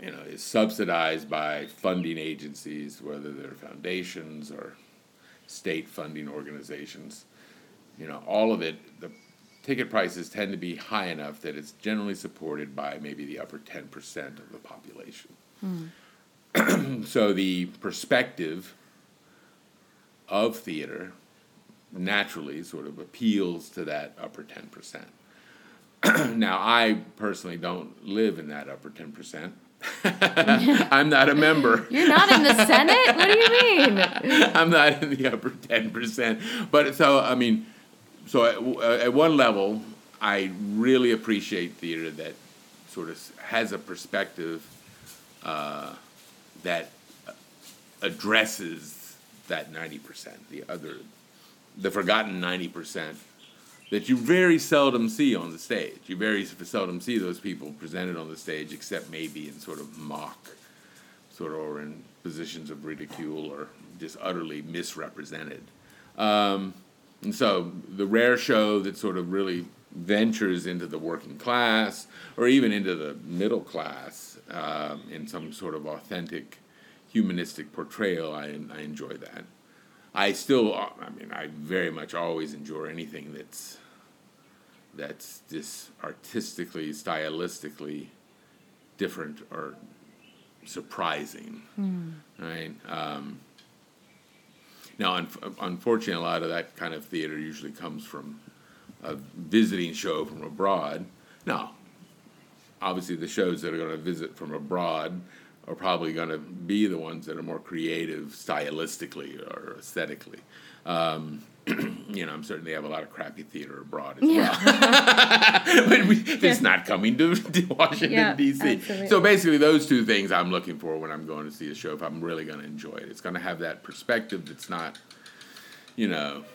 you know, is subsidized by funding agencies, whether they're foundations or state funding organizations. You know, all of it, the ticket prices tend to be high enough that it's generally supported by maybe the upper 10% of the population. Hmm. so the perspective of theater naturally sort of appeals to that upper 10%. now, I personally don't live in that upper 10%. I'm not a member. You're not in the Senate? What do you mean? I'm not in the upper 10%. But so, I mean, so at, uh, at one level, I really appreciate theater that sort of has a perspective uh, that addresses that 90%, the other, the forgotten 90% that you very seldom see on the stage. You very seldom see those people presented on the stage, except maybe in sort of mock, sort of, or in positions of ridicule or just utterly misrepresented. Um, and so the rare show that sort of really ventures into the working class or even into the middle class um, in some sort of authentic humanistic portrayal, I, I enjoy that. I still, I mean, I very much always enjoy anything that's that's just artistically, stylistically different or surprising, right? Um, now, un- unfortunately, a lot of that kind of theater usually comes from a visiting show from abroad. Now, obviously, the shows that are going to visit from abroad are probably going to be the ones that are more creative stylistically or aesthetically. Um, you know, I'm certain they have a lot of crappy theater abroad as well. but we, it's not coming to, to Washington, Yeah, D.C. absolutely. So basically, those two things I'm looking for when I'm going to see a show if I'm really going to enjoy it. It's going to have that perspective that's not, you know,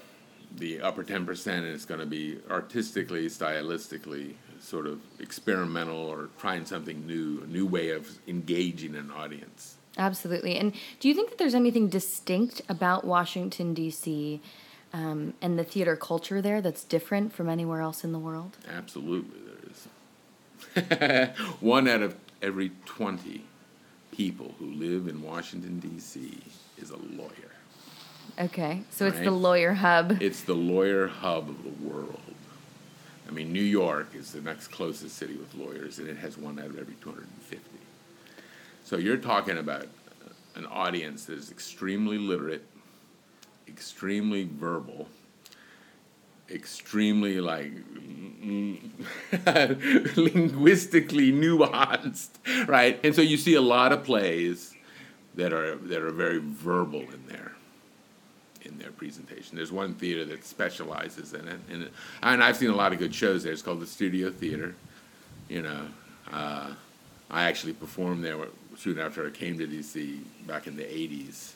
the upper 10%, and it's going to be artistically, stylistically sort of experimental or trying something new, a new way of engaging an audience. Absolutely. And do you think that there's anything distinct about Washington, D.C. Um, and the theater culture there that's different from anywhere else in the world? Absolutely, there is. One out of every 20 people who live in Washington, D.C. is a lawyer. Okay. So it's the lawyer hub. It's the lawyer hub of the world. I mean, New York is the next closest city with lawyers, and it has one out of every 250. So you're talking about an audience that is extremely literate, extremely verbal, extremely like linguistically nuanced, right? And so you see a lot of plays that are that are very verbal in there their presentation. There's one theater that specializes in it, and and I've seen a lot of good shows there. It's called the Studio Theater. You know, uh, I actually performed there soon after I came to DC back in the '80s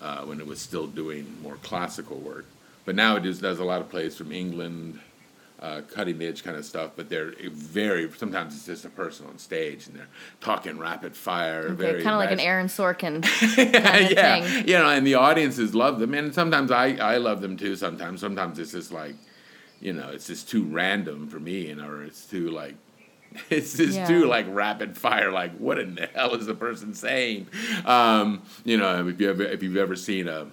uh, when it was still doing more classical work. But now it just does a lot of plays from England, uh, cutting edge kind of stuff. But they're very sometimes it's just a person on stage and they're talking rapid fire. Okay, very kind of like an Aaron Sorkin yeah, thing. you know, and the audiences love them, and sometimes I I love them too. Sometimes, sometimes it's just like, you know, it's just too random for me, and or it's too like, it's just Yeah. too like rapid fire. Like, what in the hell is the person saying? Um, you know, if you ever if you've ever seen a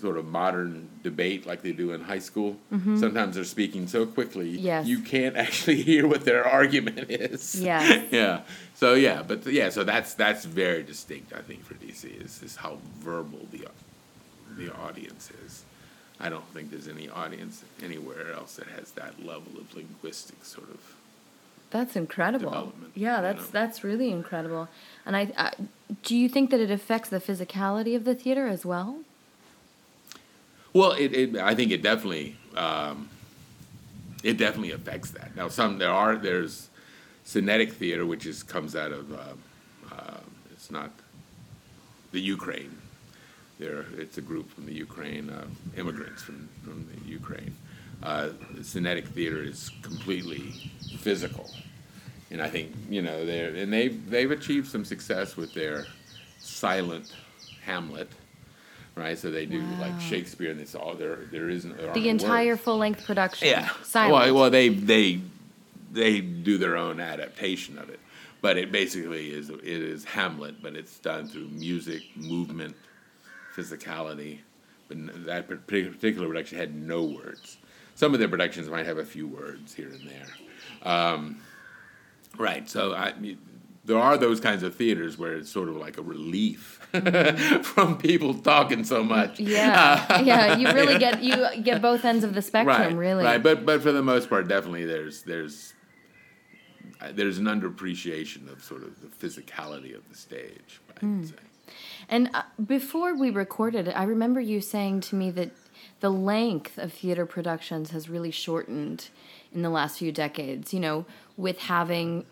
sort of modern debate like they do in high school. Mm-hmm. Sometimes they're speaking so quickly Yes. you can't actually hear what their argument is. Yeah, yeah. So yeah, but yeah, so that's that's very distinct. I think for DC is is how verbal the the audience is. I don't think there's any audience anywhere else that has that level of linguistic sort of. That's incredible. Development, Yeah, you that's know. that's really incredible. And I, I, do you think that it affects the physicality of the theater as well? Well, it, it I think it definitely um, it definitely affects that. Now, some there are there's Synetic Theater, which is comes out of uh, uh, it's not the Ukraine. There, it's a group from the Ukraine, uh, immigrants from from the Ukraine. Uh, Theater is completely physical, and I think you know they're and they they've achieved some success with their silent Hamlet. Right, so they do Wow. like Shakespeare, and it's all there. There isn't there The entire full length production. Yeah. Silent. Well, well, they they they do their own adaptation of it, but it basically is it is Hamlet, but it's done through music, movement, physicality. But that particular production had no words. Some of their productions might have a few words here and there. Um, right. So I. There are those kinds of theaters where it's sort of like a relief from people talking so much. yeah, yeah. You really get you get both ends of the spectrum, right, really. Right, but but for the most part, definitely there's there's uh, there's an underappreciation of sort of the physicality of the stage. I would say. And uh, before we recorded, it, I remember you saying to me that the length of theater productions has really shortened in the last few decades. You know, with having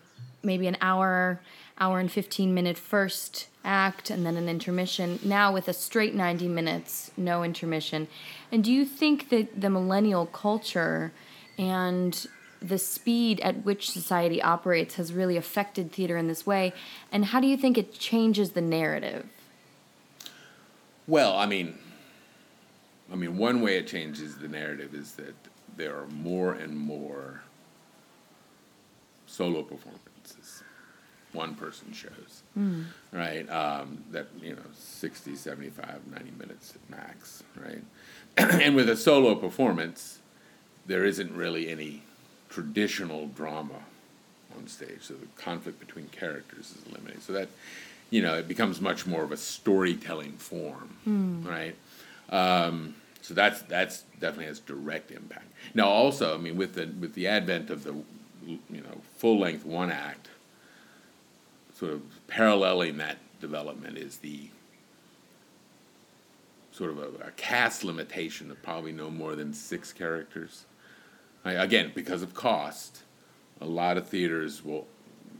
maybe an hour, hour and 15 minute first act and then an intermission, now with a straight 90 minutes, no intermission. And do you think that the millennial culture and the speed at which society operates has really affected theater in this way? And how do you think it changes the narrative? Well, I mean, I mean, one way it changes the narrative is that there are more and more solo performances, one person shows, right? Um, that, you know, 60, 75, 90 minutes at max, right? and with a solo performance, there isn't really any traditional drama on stage. So the conflict between characters is eliminated. So that, you know, it becomes much more of a storytelling form, right? Um, so that's that's definitely has direct impact. Now, also, I mean, with the with the advent of the, you know, full length one act, sort of paralleling that development is the sort of a, a cast limitation of probably no more than six characters. I, again, because of cost, a lot of theaters will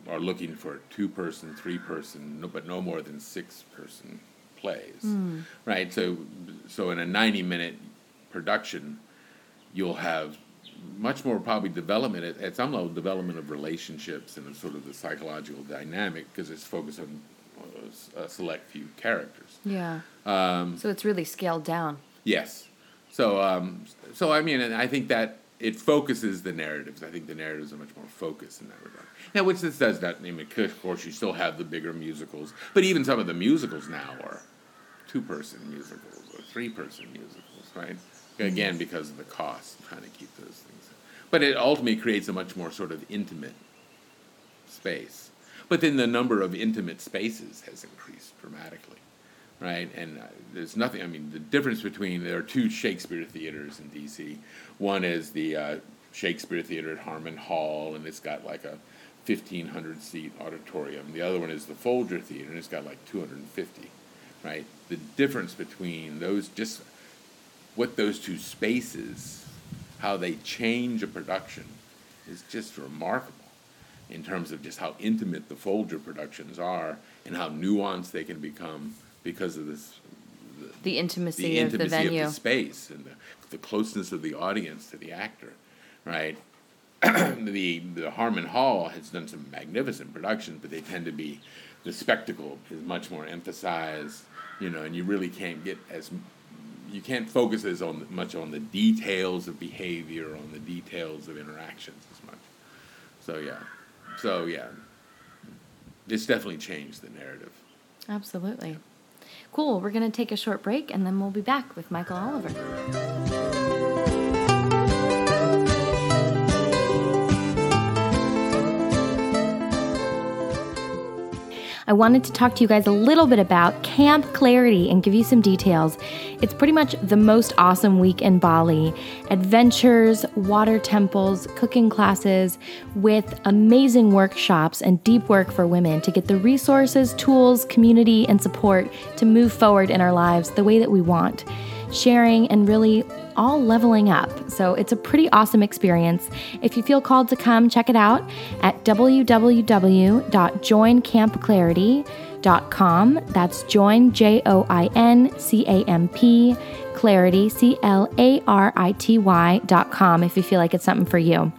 are looking for two person, three person, no, but no more than six person plays. Hmm. Right. So, so in a ninety minute production, you'll have much more probably development at, at some level development of relationships and sort of the psychological dynamic because it's focused on uh, a select few characters. Yeah. Um, so it's really scaled down. Yes. So, um, so I mean, and I think that it focuses the narratives. I think the narratives are much more focused in that regard. Now, which this does not. I mean, of course, you still have the bigger musicals, but even some of the musicals now are two-person musicals or three-person musicals, right? Again, because of the cost, trying to keep those things. But it ultimately creates a much more sort of intimate space. But then the number of intimate spaces has increased dramatically, right? And uh, there's nothing. I mean, the difference between there are two Shakespeare theaters in D.C. One is the uh, Shakespeare Theater at Harman Hall, and it's got like a 1,500 seat auditorium. The other one is the Folger Theater, and it's got like 250, right? The difference between those, just what those two spaces, how they change a production, is just remarkable in terms of just how intimate the Folger productions are and how nuanced they can become because of this The intimacy, the of the venue. of the space and the, the closeness of the audience to the actor, right? the the Harman Hall has done some magnificent productions, but they tend to be the spectacle is much more emphasized, you know, and you really can't get as you can't focus as on much on the details of behavior, on the details of interactions as much. So yeah, so yeah, it's definitely changed the narrative. Absolutely. Cool. We're going to take a short break and then we'll be back with Michael Oliver. I wanted to talk to you guys a little bit about Camp Clarity and give you some details. It's pretty much the most awesome week in Bali. Adventures, water temples, cooking classes with amazing workshops and deep work for women to get the resources, tools, community, and support to move forward in our lives the way that we want. Sharing and really all leveling up. So it's a pretty awesome experience. If you feel called to come, check it out at www.joincampclarity.com. That's join, J O I N C A M P, clarity, C L A R I T Y.com if you feel like it's something for you.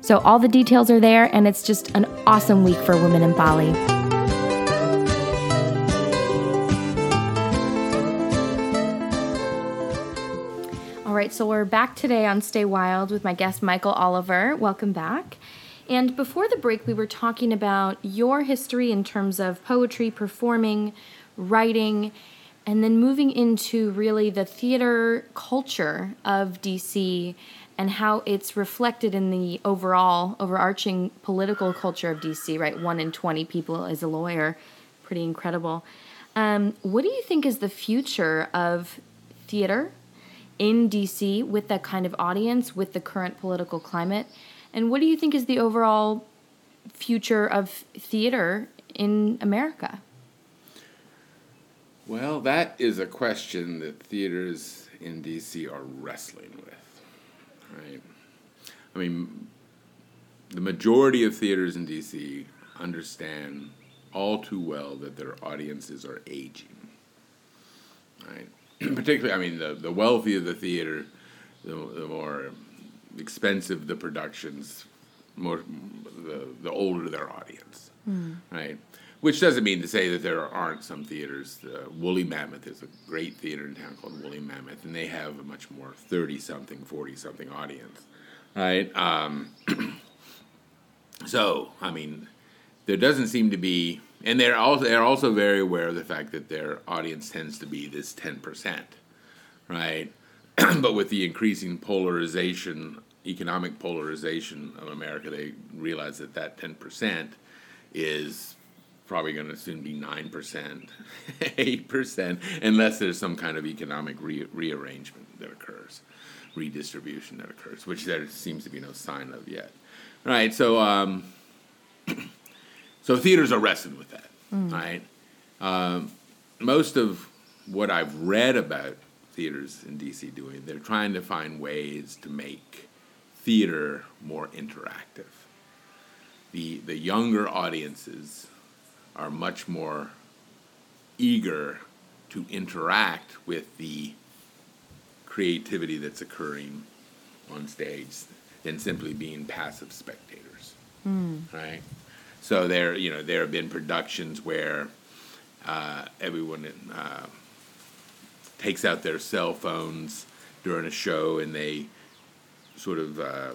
So all the details are there, and it's just an awesome week for women in Bali. Right, so we're back today on Stay Wild with my guest, Michael Oliver. Welcome back. And before the break, we were talking about your history in terms of poetry, performing, writing, and then moving into really the theater culture of DC and how it's reflected in the overall overarching political culture of DC, right? One in 20 people is a lawyer. Pretty incredible. Um, what do you think is the future of theater in DC with that kind of audience, with the current political climate? And what do you think is the overall future of theater in America? Well, that is a question that theaters in DC are wrestling with, right? I mean, the majority of theaters in DC understand all too well that their audiences are aging, right? Particularly, I mean, the, the wealthier the theater, the, the more expensive the productions, more the, the older their audience, right? Which doesn't mean to say that there aren't some theaters. Uh, Woolly Mammoth is a great theater in town called Woolly Mammoth, and they have a much more thirty-something, forty-something audience, right? Um, so, I mean, there doesn't seem to be, and they're also they're also very aware of the fact that their audience tends to be this ten percent, right? but with the increasing polarization, economic polarization of America, they realize that that ten percent is probably going to soon be nine percent, eight percent, unless there's some kind of economic re- rearrangement that occurs, redistribution that occurs, which there seems to be no sign of yet. All right, so um, so theaters are wrestling with that, right? Um, most of what I've read about theaters in DC doing, they're trying to find ways to make theater more interactive. The the younger audiences are much more eager to interact with the creativity that's occurring on stage than simply being passive spectators. Right? So there, you know, there have been productions where uh, everyone uh, takes out their cell phones during a show and they sort of uh,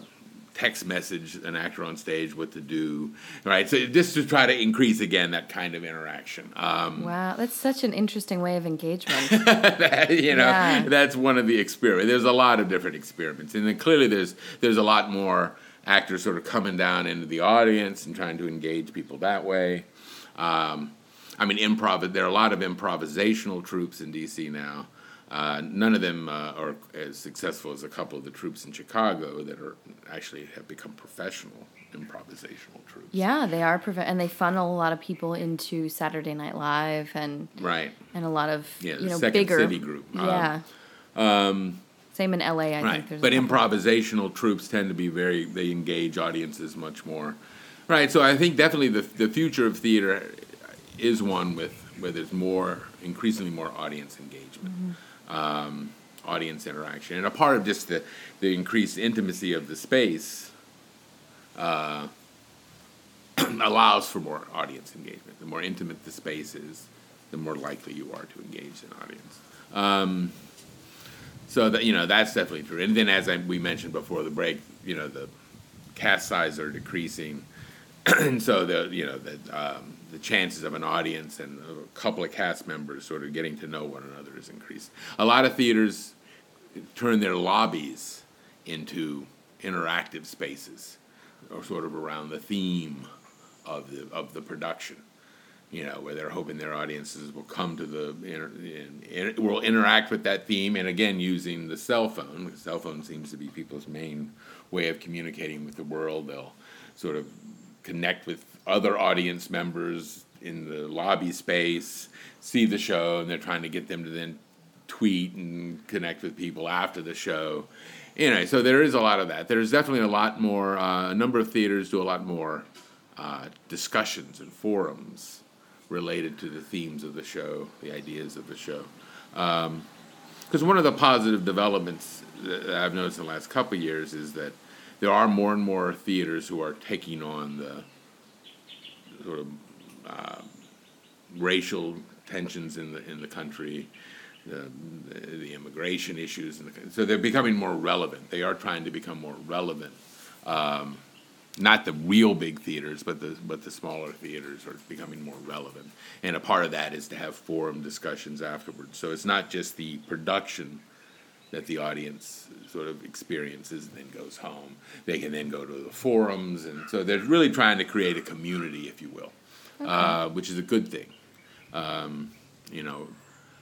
text message an actor on stage what to do, right? So just to try to increase again that kind of interaction. Um, Wow, that's such an interesting way of engagement. you know, Yeah. that's one of the experiments. There's a lot of different experiments, and then clearly there's there's a lot more actors sort of coming down into the audience and trying to engage people that way. Um, I mean, improv. There are a lot of improvisational troupes in DC now. Uh, none of them uh, are as successful as a couple of the troupes in Chicago that are actually have become professional improvisational troupes. yeah, they are, preve- and they funnel a lot of people into Saturday Night Live and Right. and a lot of Yeah, the you know Second bigger City group. Um, Yeah. Same in LA. I think Right, there's. but improvisational troupes tend to be very they engage audiences much more. Right, so I think definitely the the future of theater is one with where there's more increasingly more audience engagement, um, audience interaction, and a part of just the the increased intimacy of the space. Uh, allows for more audience engagement. The more intimate the space is, the more likely you are to engage an audience. Um, so that you know that's definitely true. And then as I, we mentioned before the break, you know the cast size are decreasing, and so the you know the um, the chances of an audience and a couple of cast members sort of getting to know one another is increased. A lot of theaters turn their lobbies into interactive spaces, or sort of around the theme of the of the production. You know, where they're hoping their audiences will come to the inter, in, in, will interact with that theme, and again using the cell phone. The cell phone seems to be people's main way of communicating with the world. They'll sort of connect with other audience members in the lobby space, see the show, and they're trying to get them to then tweet and connect with people after the show. Anyway, so there is a lot of that. There's definitely a lot more. Uh, a number of theaters do a lot more uh, discussions and forums related to the themes of the show, the ideas of the show. Because um, one of the positive developments that I've noticed in the last couple of years is that there are more and more theaters who are taking on the sort of uh, racial tensions in the in the country, the, the immigration issues, the, so they're becoming more relevant. They are trying to become more relevant. Um, not the real big theaters, but the but the smaller theaters are becoming more relevant. And a part of that is to have forum discussions afterwards. So it's not just the production that the audience sort of experiences and then goes home. They can then go to the forums, and so they're really trying to create a community, if you will, okay. uh, which is a good thing. Um, you know,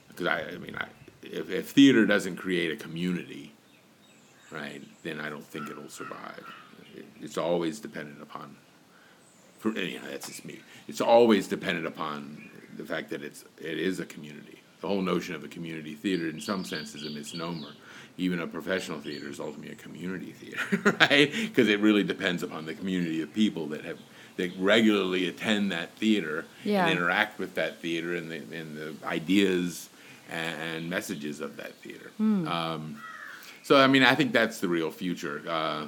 because I, I mean, I, if, if theater doesn't create a community, right, then I don't think it'll survive. It, it's always dependent upon. For, you know, that's just me. It's always dependent upon the fact that it's it is a community the whole notion of a community theater, in some sense, is a misnomer. Even a professional theater is ultimately a community theater, right? Because it really depends upon the community of people that have that regularly attend that theater yeah. and interact with that theater and the, and the ideas and messages of that theater. Mm. Um, so, I mean, I think that's the real future. Uh,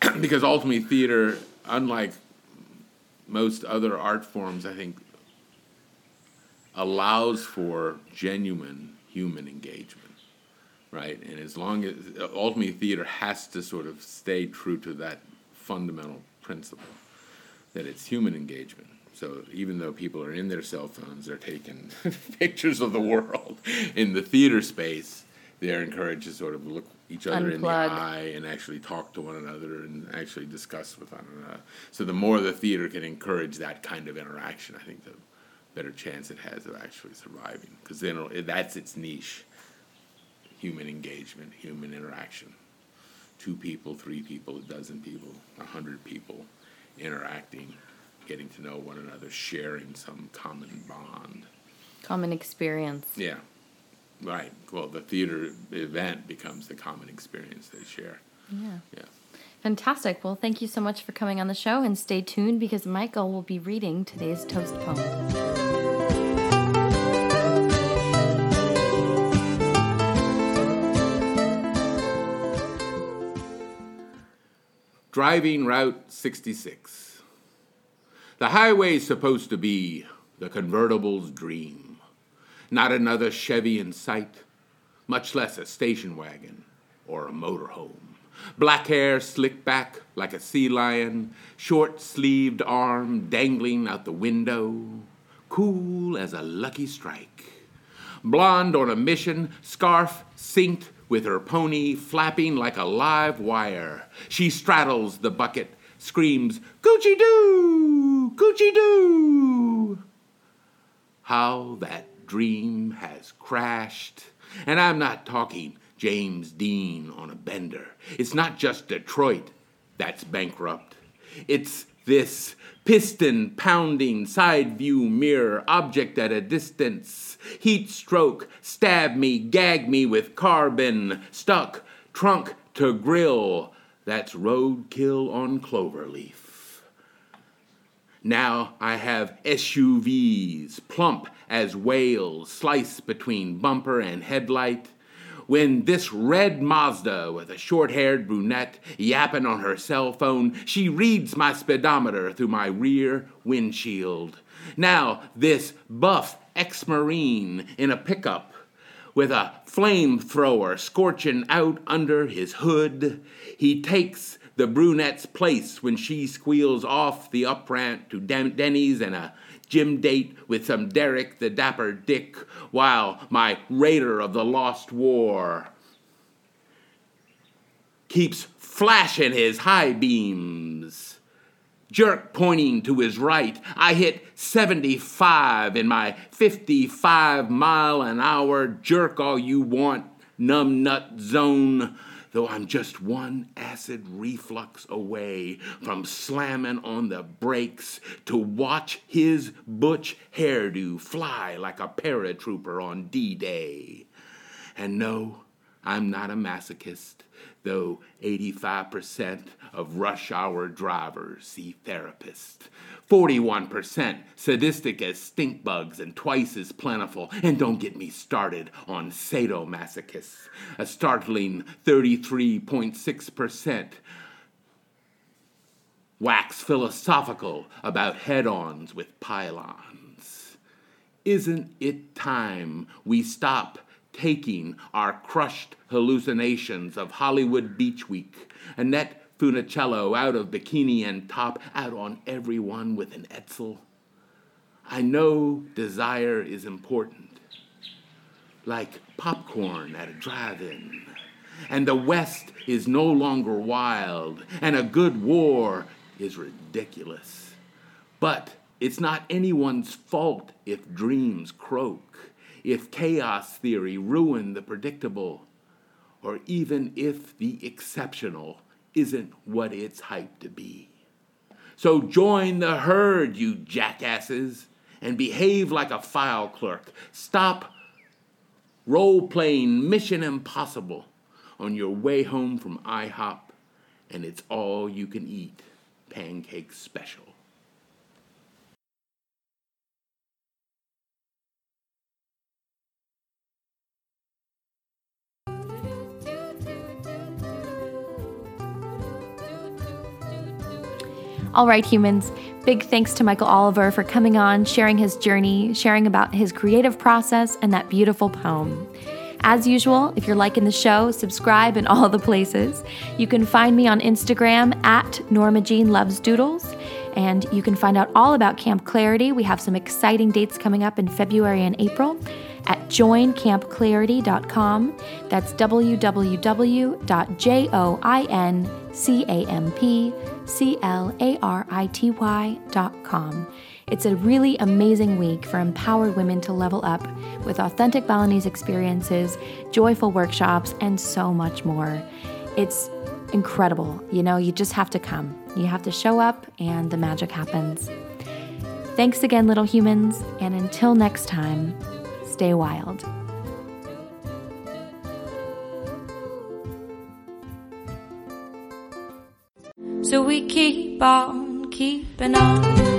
because ultimately, theater, unlike most other art forms, I think allows for genuine human engagement, right? And as long as ultimately theater has to sort of stay true to that fundamental principle that it's human engagement. So even though people are in their cell phones, they're taking pictures of the world in the theater space. They're encouraged to sort of look each other Unplug. in the eye and actually talk to one another and actually discuss with one another. So the more the theater can encourage that kind of interaction, I think the better chance it has of actually surviving because then that's its niche. Human engagement human interaction. Two people three people a dozen people a hundred people interacting getting to know one another sharing some common bond. Common experience. Yeah right well the theater event becomes the common experience they share yeah yeah Fantastic. Well, thank you so much for coming on the show and stay tuned because Michael will be reading today's toast poem. Driving Route 66. The highway's supposed to be the convertible's dream. Not another Chevy in sight, much less a station wagon or a motorhome. Black hair slicked back like a sea lion, short sleeved arm dangling out the window, cool as a lucky strike. Blonde on a mission, scarf synced with her pony flapping like a live wire. She straddles the bucket, screams, Coochie doo! Coochie doo! How that dream has crashed. And I'm not talking James Dean on a bender. It's not just Detroit that's bankrupt. It's this piston pounding side view mirror object at a distance. Heat stroke, stab me, gag me with carbon, stuck, trunk to grill. That's roadkill on cloverleaf. Now I have SUVs, plump as whales, slice between bumper and headlight when this red Mazda with a short haired brunette yapping on her cell phone, she reads my speedometer through my rear windshield. Now, this buff ex Marine in a pickup with a flamethrower scorching out under his hood, he takes the brunette's place when she squeals off the up ramp to Den- Denny's and a gym date with some Derek the Dapper Dick while my raider of the Lost War keeps flashing his high beams. Jerk pointing to his right. I hit 75 in my 55 mile an hour jerk all you want numb nut zone though I'm just one acid reflux away from slamming on the brakes to watch his butch hairdo fly like a paratrooper on D Day. And no, I'm not a masochist, though 85% of rush hour drivers see therapists. 41% sadistic as stink bugs and twice as plentiful. And don't get me started on sadomasochists, a startling 33.6% wax philosophical about head ons with pylons. Isn't it time we stop taking our crushed hallucinations of Hollywood Beach Week, Annette Funicello out of bikini and top out on everyone with an etzel. I know desire is important, like popcorn at a drive in. And the West is no longer wild, and a good war is ridiculous. But it's not anyone's fault if dreams croak, if chaos theory ruin the predictable, or even if the exceptional isn't what it's hyped to be. So join the herd, you jackasses, and behave like a file clerk. Stop role playing Mission Impossible on your way home from IHOP, and it's all you can eat pancake special. All right, humans, big thanks to Michael Oliver for coming on, sharing his journey, sharing about his creative process, and that beautiful poem. As usual, if you're liking the show, subscribe in all the places. You can find me on Instagram at Norma Jean Loves Doodles, and you can find out all about Camp Clarity. We have some exciting dates coming up in February and April at joincampclarity.com. That's www.joincampclarity.com. It's a really amazing week for empowered women to level up with authentic Balinese experiences, joyful workshops, and so much more. It's incredible. You know, you just have to come. You have to show up, and the magic happens. Thanks again, little humans, and until next time, stay wild. So we keep on keeping on.